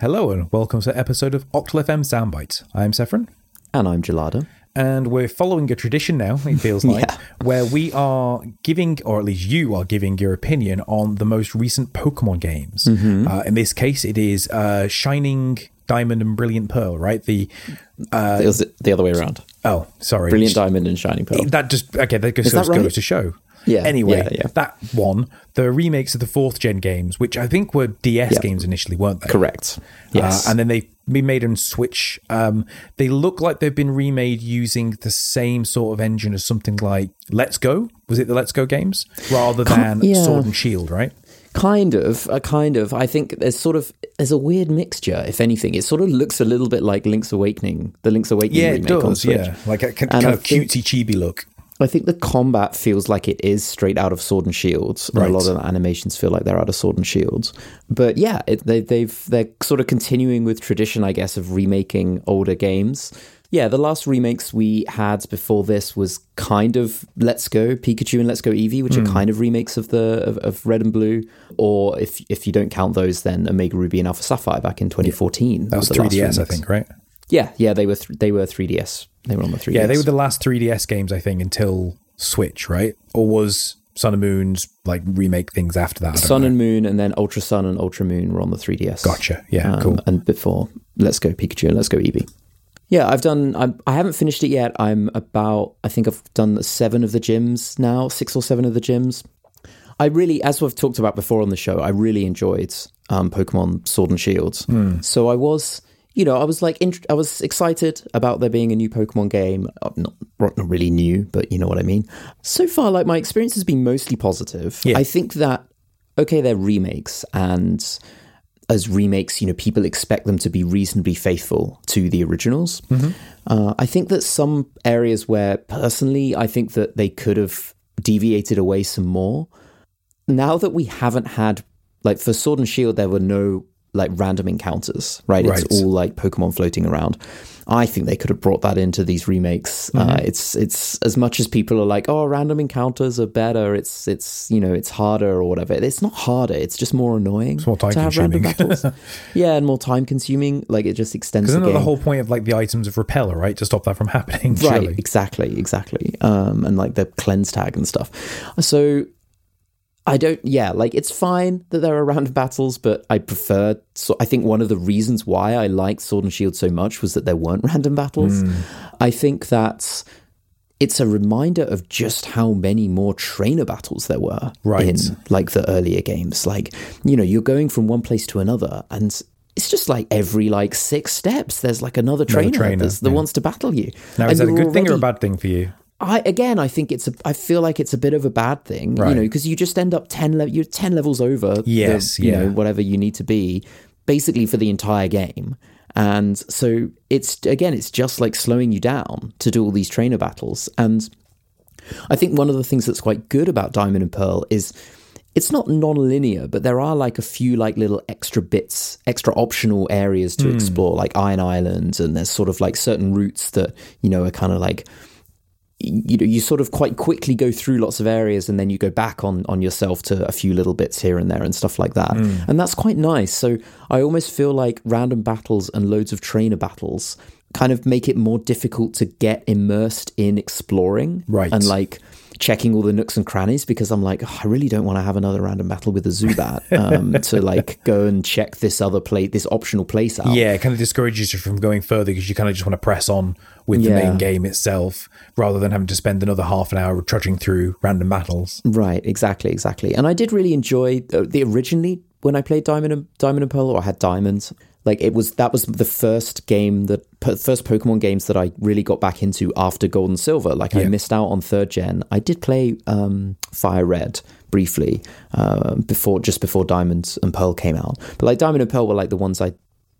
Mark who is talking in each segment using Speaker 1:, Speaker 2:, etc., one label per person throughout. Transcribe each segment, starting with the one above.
Speaker 1: Hello and welcome to an episode of Octal FM Soundbites. I'm Sephron,
Speaker 2: And I'm Gelada.
Speaker 1: and we're following a tradition now, it feels like,
Speaker 2: Yeah.
Speaker 1: where we are giving, or at least you are giving your opinion on the most recent Pokemon games.
Speaker 2: Mm-hmm.
Speaker 1: Uh, in this case, it is uh, Shining Diamond and Brilliant Pearl, right? The,
Speaker 2: it was the other way around.
Speaker 1: oh, sorry.
Speaker 2: Brilliant Diamond and Shining Pearl.
Speaker 1: That just, okay, that goes,
Speaker 2: that
Speaker 1: goes
Speaker 2: right?
Speaker 1: to show.
Speaker 2: Yeah,
Speaker 1: Anyway,
Speaker 2: yeah, yeah.
Speaker 1: that one, the remakes of the fourth gen games, which I think were DS
Speaker 2: Yeah.
Speaker 1: games initially, weren't they?
Speaker 2: Correct. Yes.
Speaker 1: Uh, and then they been made on Switch. Um, they look like they've been remade using the same sort of engine as something like Let's Go. Was it the Let's Go games rather than
Speaker 2: yeah.
Speaker 1: Sword and Shield? Right?
Speaker 2: kind of, a kind of. I think there's sort of there's a weird mixture. If anything, it sort of looks a little bit like Link's Awakening, the Link's Awakening
Speaker 1: Yeah, it
Speaker 2: remake on
Speaker 1: does.
Speaker 2: Switch.
Speaker 1: Yeah, like a kind
Speaker 2: And I
Speaker 1: of
Speaker 2: think-
Speaker 1: chibi look.
Speaker 2: I think the combat feels like it is straight out of Sword and Shields. and
Speaker 1: Right.
Speaker 2: A lot of the animations feel like they're out of Sword and Shields. But yeah, it, they, they've they're sort of continuing with tradition, I guess, of remaking older games. Yeah, the last remakes we had before this was kind of Let's Go Pikachu and Let's Go Eevee, which are
Speaker 1: Hmm.
Speaker 2: kind of remakes of the of, of Red and Blue. Or if if you don't count those, then Omega Ruby and Alpha Sapphire back in 2014.
Speaker 1: That was
Speaker 2: the
Speaker 1: 3DS, I think, right?
Speaker 2: Yeah, yeah, they were th- they were 3DS. They were on the 3DS.
Speaker 1: Yeah, they were the last 3DS games, I think, until Switch, right? Or was Sun and Moon's like remake things after that?
Speaker 2: Sun
Speaker 1: know.
Speaker 2: and Moon, and then Ultra Sun and Ultra Moon were on the 3DS.
Speaker 1: Gotcha. Yeah,
Speaker 2: Um,
Speaker 1: cool.
Speaker 2: And before Let's Go Pikachu and Let's Go Eevee. Yeah, I've done. I'm, I haven't finished it yet. I'm about. I think I've done seven of the gyms now, six or seven of the gyms. I really, as we've talked about before on the show, I really enjoyed um, Pokemon Sword and Shields.
Speaker 1: Hmm.
Speaker 2: So I was, you know, I was like, int- I was excited about there being a new Pokemon game. Uh, Not, not really new, but you know what I mean. So far, like my experience has been mostly positive.
Speaker 1: Yeah.
Speaker 2: I think that okay, they're remakes, and as remakes, you know, people expect them to be reasonably faithful to the originals. Uh, I think that some areas where, personally, I think that they could have deviated away some more. Now that we haven't had, like, for Sword and Shield, there were no like random encounters, right?
Speaker 1: Right.
Speaker 2: It's all like Pokemon floating around. I think they could have brought that into these remakes. Uh, it's it's as much as people are like, oh, random encounters are better. It's it's you know it's harder or whatever. It's not harder. It's just more annoying.
Speaker 1: more time
Speaker 2: to have random
Speaker 1: consuming.
Speaker 2: battles. yeah, and more time consuming. Like it just extends
Speaker 1: Because
Speaker 2: the
Speaker 1: isn't that
Speaker 2: game.
Speaker 1: the whole point of like the items of Repeller, right? To stop that from happening,
Speaker 2: Right,
Speaker 1: surely.
Speaker 2: exactly, exactly. Um, and like the cleanse tag and stuff. So I don't, yeah, like it's fine that there are random battles, but I prefer. So I think one of the reasons why I liked Sword and Shield so much was that there weren't random battles.
Speaker 1: Hmm.
Speaker 2: I think that it's a reminder of just how many more trainer battles there were
Speaker 1: Right.
Speaker 2: in like the earlier games. Like, you know, you're going from one place to another and it's just like every like six steps there's like another trainer,
Speaker 1: trainer,
Speaker 2: that's that
Speaker 1: yeah.
Speaker 2: wants to battle you.
Speaker 1: Now,
Speaker 2: And
Speaker 1: is that a good thing or a bad thing for you?
Speaker 2: I again, I think it's a. I feel like it's a bit of a bad thing, you know, because you just end up ten. Le- you're ten levels over. the-
Speaker 1: Yes,
Speaker 2: you
Speaker 1: yeah.
Speaker 2: know, whatever you need to be, basically for the entire game. And so it's again, it's just like slowing you down to do all these trainer battles. And I think one of the things that's quite good about Diamond and Pearl is it's not non-linear, but there are like a few like little extra bits, extra optional areas to hmm. explore, like Iron Island, and there's sort of like certain routes that you know are kind of like you know you sort of quite quickly go through lots of areas and then you go back on on yourself to a few little bits here and there and stuff like that
Speaker 1: Hmm.
Speaker 2: and that's quite nice so i almost feel like random battles and loads of trainer battles kind of make it more difficult to get immersed in exploring
Speaker 1: Right.
Speaker 2: and like checking all the nooks and crannies because i'm like "Oh, i really don't want to have another random battle with a zubat um, to like go and check this other plate this optional place out
Speaker 1: Yeah, it kind of discourages you from going further because you kind of just want to press on with the
Speaker 2: Yeah.
Speaker 1: main game itself rather than having to spend another half an hour trudging through random battles.
Speaker 2: Right, exactly, exactly. And I did really enjoy uh, the originally when I played Diamond and Diamond and Pearl, or I had Diamonds. Like it was that was the first game that first Pokemon games that I really got back into after Gold and Silver. Like I missed out on third gen. I did play um, Fire Red briefly uh, before just before Diamond and Pearl came out. But like Diamond and Pearl were like the ones I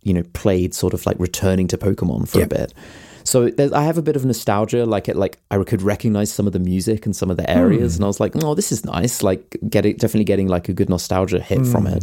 Speaker 2: you know played sort of like returning to Pokemon for
Speaker 1: Yeah.
Speaker 2: a bit. So I have a bit of nostalgia, like it, like I could recognize some of the music and some of the areas, and I was like, oh, this is nice. Like, get it, definitely getting like a good nostalgia hit from it.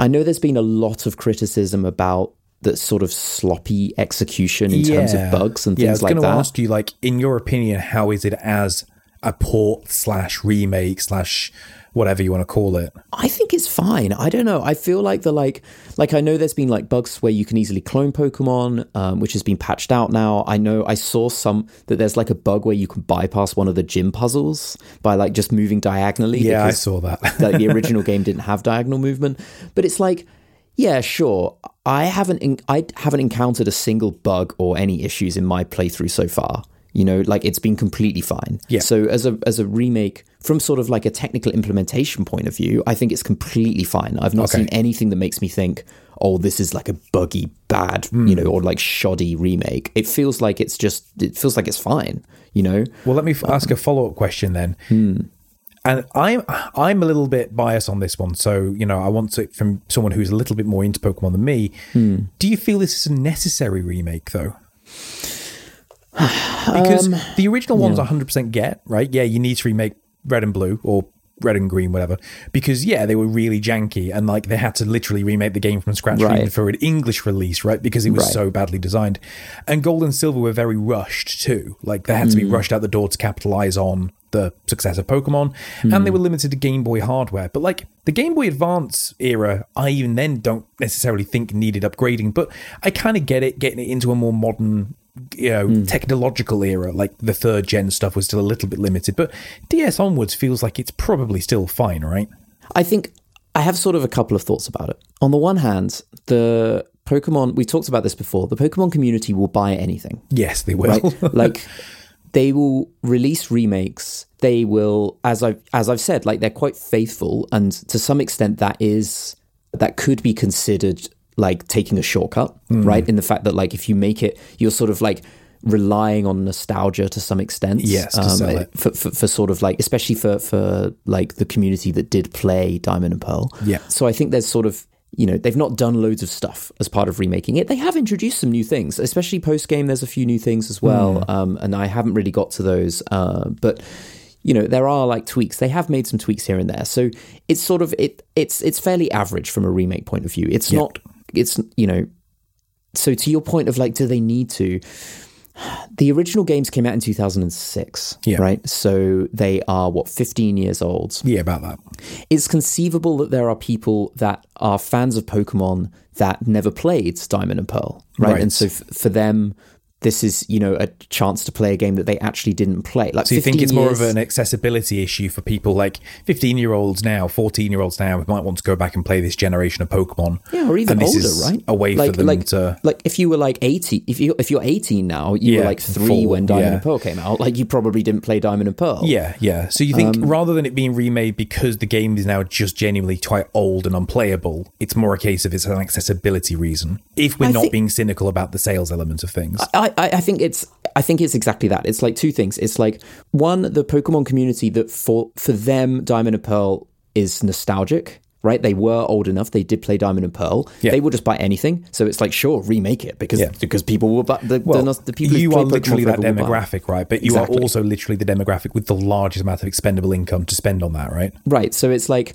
Speaker 2: I know there's been a lot of criticism about the sort of sloppy execution in terms of bugs and things
Speaker 1: yeah, I was
Speaker 2: like
Speaker 1: going to
Speaker 2: that.
Speaker 1: ask you, like, in your opinion, how is it as a port slash remake slash whatever you want to call it.
Speaker 2: I think it's fine. I don't know. I feel like the like like I know there's been like bugs where you can easily clone Pokemon, um, which has been patched out now. I know I saw some that there's like a bug where you can bypass one of the gym puzzles by like just moving diagonally.
Speaker 1: Yeah, I saw that.
Speaker 2: like the original game didn't have diagonal movement, but it's like yeah, sure. I haven't in, I haven't encountered a single bug or any issues in my playthrough so far. You know, like it's been completely fine.
Speaker 1: Yeah.
Speaker 2: So as a as a remake, from sort of like a technical implementation point of view, I think it's completely fine. I've not
Speaker 1: Okay.
Speaker 2: seen anything that makes me think, oh, this is like a buggy, bad,
Speaker 1: Hmm.
Speaker 2: you know, or like shoddy remake. It feels like it's just it feels like it's fine. You know,
Speaker 1: Well, let me f- um, ask a follow up question then. Hmm. And I'm I'm a little bit biased on this one, so you know I want it from someone who's a little bit more into Pokemon than me. Hmm. Do you feel this is a necessary remake though? Because um, the original ones 100% get right. Yeah, you need to remake Red and Blue or Red and Green, whatever. Because yeah, they were really janky and like they had to literally remake the game from scratch
Speaker 2: Right.
Speaker 1: even for an English release, right? Because it was
Speaker 2: Right.
Speaker 1: so badly designed. And Gold and Silver were very rushed too. Like they had to be mm. rushed out the door to capitalize on the success of Pokemon, and they hmm. were limited to Game Boy hardware. But like the Game Boy Advance era, I even then don't necessarily think needed upgrading. But I kind of get it, getting it into a more modern, you know, hmm. technological era. Like the third gen stuff was still a little bit limited, but DS onwards feels like it's probably still fine, right?
Speaker 2: I think I have sort of a couple of thoughts about it. On the one hand, the Pokemon we talked about this before. The Pokemon community will buy anything.
Speaker 1: Yes, they will.
Speaker 2: right? like they will release remakes. They will, as I've as I've said, like they're quite faithful, and to some extent, that is that could be considered like taking a shortcut,
Speaker 1: Hmm.
Speaker 2: right? In the fact that like if you make it, you're sort of like relying on nostalgia to some extent.
Speaker 1: Yes, it.
Speaker 2: For, for, for sort of like, especially for for like the community that did play Diamond and Pearl.
Speaker 1: Yeah.
Speaker 2: So I think there's sort of you know they've not done loads of stuff as part of remaking it. They have introduced some new things, especially post game. There's a few new things as well, um, and I haven't really got to those. Uh, but you know there are like tweaks. They have made some tweaks here and there. So it's sort of it it's it's fairly average from a remake point of view. It's not it's you know. So to your point of like, do they need to? The original games came out in 2006,
Speaker 1: Yeah.
Speaker 2: right? So they are what 15 years old
Speaker 1: yeah, about that.
Speaker 2: it's conceivable that there are people that are fans of Pokemon that never played Diamond and Pearl, right?
Speaker 1: Right.
Speaker 2: And so f- for them, this is you know a chance to play a game that they actually didn't play. Like,
Speaker 1: So you think
Speaker 2: 15
Speaker 1: it's more of an accessibility issue for people like 15 year olds now, 14 year olds now who might want to go back and play this generation of Pokemon.
Speaker 2: yeah, or even
Speaker 1: and this
Speaker 2: older,
Speaker 1: is
Speaker 2: right?
Speaker 1: A way
Speaker 2: like,
Speaker 1: for them
Speaker 2: like,
Speaker 1: to.
Speaker 2: like if you were like 80, if you if you're 18 now, you
Speaker 1: Yeah,
Speaker 2: were like three
Speaker 1: four,
Speaker 2: when Diamond
Speaker 1: yeah.
Speaker 2: and Pearl came out. Like you probably didn't play Diamond and Pearl.
Speaker 1: Yeah, yeah. So you think
Speaker 2: Um,
Speaker 1: rather than it being remade because the game is now just genuinely quite old and unplayable, it's more a case of it's an accessibility reason. If we're
Speaker 2: I
Speaker 1: not
Speaker 2: think-
Speaker 1: being cynical about the sales element of things.
Speaker 2: I, I I think it's I think it's exactly that. It's like two things. It's like one, the Pokemon community that for for them, Diamond and Pearl is nostalgic. Right, they were old enough. They did play Diamond and Pearl.
Speaker 1: Yeah.
Speaker 2: They will just buy anything. So it's like, sure, remake it because
Speaker 1: Yeah.
Speaker 2: because people will buy the,
Speaker 1: well,
Speaker 2: the, the people
Speaker 1: you are literally that
Speaker 2: forever will buy.
Speaker 1: demographic, right? But you
Speaker 2: Exactly.
Speaker 1: are also literally the demographic with the largest amount of expendable income to spend on that, right?
Speaker 2: Right. So it's like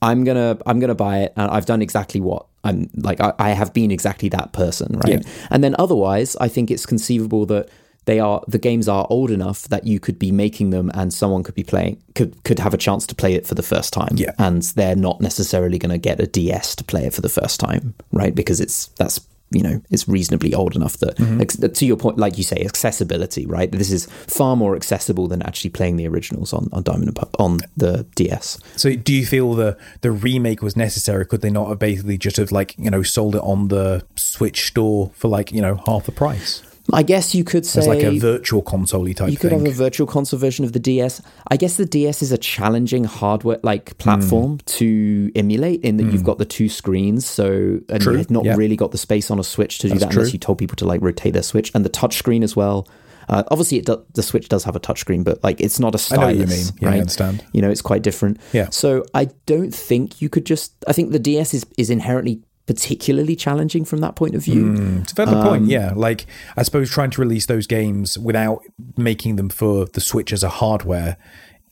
Speaker 2: I'm gonna I'm gonna buy it, and I've done exactly what I'm like. I, I have been exactly that person, right?
Speaker 1: Yeah.
Speaker 2: And then otherwise, I think it's conceivable that they are the games are old enough that you could be making them, and someone could be playing could could have a chance to play it for the first time.
Speaker 1: Yeah.
Speaker 2: And they're not necessarily going to get a DS to play it for the first time, right? Because it's that's you know it's reasonably old enough that
Speaker 1: Mm-hmm.
Speaker 2: to your point like you say accessibility right this is far more accessible than actually playing the originals on, on diamond and Pearl- on the ds
Speaker 1: So do you feel the the remake was necessary? Could they not have basically just have like, you know, sold it on the Switch store for like, you know, half the price?
Speaker 2: I guess you could say
Speaker 1: It's like a virtual console type
Speaker 2: you could
Speaker 1: thing.
Speaker 2: have a virtual console version of the DS. I guess the DS is a challenging hardware like platform
Speaker 1: Hmm.
Speaker 2: to emulate in that you've got the two screens, so and
Speaker 1: True,
Speaker 2: you've not
Speaker 1: yeah.
Speaker 2: really got the space on a Switch to do
Speaker 1: That's
Speaker 2: that unless you told people to like rotate their Switch and the touch screen as well. Uh, obviously, it do, the Switch does have a touchscreen, but like it's not a stylus.
Speaker 1: know what you mean. Yeah, I understand.
Speaker 2: You know, it's quite different.
Speaker 1: Yeah.
Speaker 2: So I don't think you could just. I think the DS is is inherently particularly challenging from that point of view.
Speaker 1: It's a valid
Speaker 2: Um,
Speaker 1: point, yeah. Like, I suppose trying to release those games without making them for the Switch as a hardware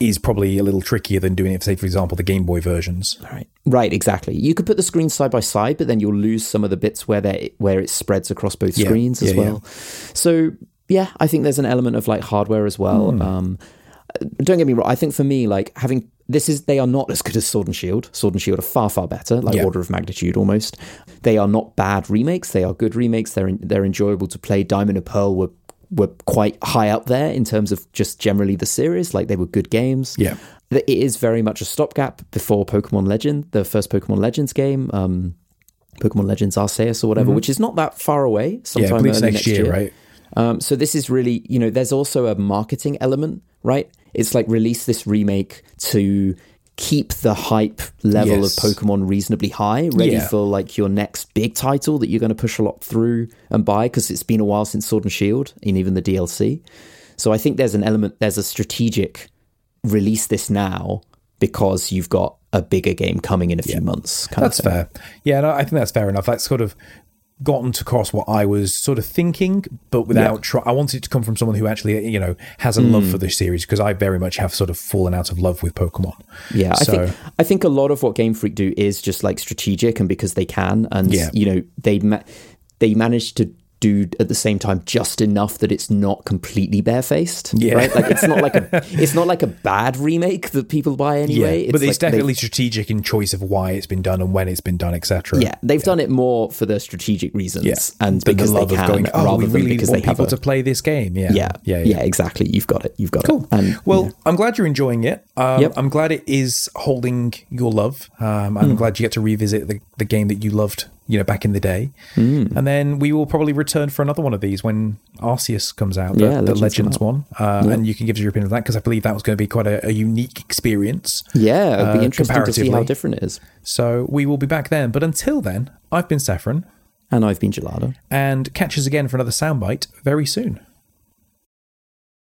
Speaker 1: is probably a little trickier than doing it, say, for example, the Game Boy versions.
Speaker 2: Right. Right, exactly. You could put the screens side by side, but then you'll lose some of the bits where they where it spreads across both
Speaker 1: Yeah,
Speaker 2: screens as
Speaker 1: yeah,
Speaker 2: well. So yeah, I think there's an element of like hardware as well.
Speaker 1: Hmm.
Speaker 2: Um, don't get me wrong. I think for me, like having this is they are not as good as Sword and Shield. Sword and Shield are far far better, like
Speaker 1: Yeah.
Speaker 2: order of magnitude almost. They are not bad remakes. They are good remakes. They're they're enjoyable to play. Diamond and Pearl were were quite high up there in terms of just generally the series. Like they were good games.
Speaker 1: Yeah.
Speaker 2: It is very much a stopgap before Pokemon Legend, the first Pokemon Legends game. Um, Pokemon Legends Arceus or whatever, which is not that far away.
Speaker 1: Yeah,
Speaker 2: Sometime
Speaker 1: it's
Speaker 2: early
Speaker 1: next year, right?
Speaker 2: um, so this is really, you know, there's also a marketing element, right? It's like release this remake to keep the hype level
Speaker 1: Yes.
Speaker 2: of Pokemon reasonably high, ready
Speaker 1: Yeah.
Speaker 2: for like your next big title that you're going to push a lot through and buy because it's been a while since Sword and Shield and even the DLC. So I think there's an element, there's a strategic release this now because you've got a bigger game coming in a few months. Kind
Speaker 1: That's fair. Yeah, no, I think that's fair enough. That's sort of gotten to cross what I was sort of thinking, but without try. I wanted it to come from someone who actually, you know, has a love
Speaker 2: Hmm.
Speaker 1: for this series because I very much have sort of fallen out of love with Pokemon.
Speaker 2: Yeah, I think I think a lot of what Game Freak do is just like strategic, and because they can, and
Speaker 1: Yeah.
Speaker 2: you know they ma- they manage to do at the same time just enough that it's not completely barefaced.
Speaker 1: Yeah.
Speaker 2: right. Like it's not like a it's not like a bad remake that people buy anyway.
Speaker 1: yeah, but
Speaker 2: like
Speaker 1: it's
Speaker 2: they've-
Speaker 1: definitely strategic in choice of why it's been done and when it's been done, etc.
Speaker 2: Yeah, they've done it more for the strategic reasons,
Speaker 1: Yeah.
Speaker 2: and because
Speaker 1: the
Speaker 2: they can,
Speaker 1: of going, oh,
Speaker 2: rather
Speaker 1: we
Speaker 2: than because they have
Speaker 1: people
Speaker 2: a,
Speaker 1: to play this game. Yeah,
Speaker 2: yeah,
Speaker 1: yeah,
Speaker 2: yeah, exactly. You've got it. You've got
Speaker 1: Cool.
Speaker 2: it. And
Speaker 1: well,
Speaker 2: yeah.
Speaker 1: I'm glad you're enjoying it. Um,
Speaker 2: Yep.
Speaker 1: I'm glad it is holding your love. Um. I'm glad you get to revisit the, the game that you loved, you know, back in the day.
Speaker 2: Hmm.
Speaker 1: And then we will probably return for another one of these when Arceus comes out, the,
Speaker 2: Yeah,
Speaker 1: the
Speaker 2: Legends
Speaker 1: one. Uh, And you can give us your opinion on that because I believe that was going to be quite a, a unique experience.
Speaker 2: yeah, it'd be
Speaker 1: uh,
Speaker 2: interesting to see how different it is.
Speaker 1: So we will be back then. But until then, I've been Saffron
Speaker 2: And I've been Gelado.
Speaker 1: and catch us again for another soundbite very soon.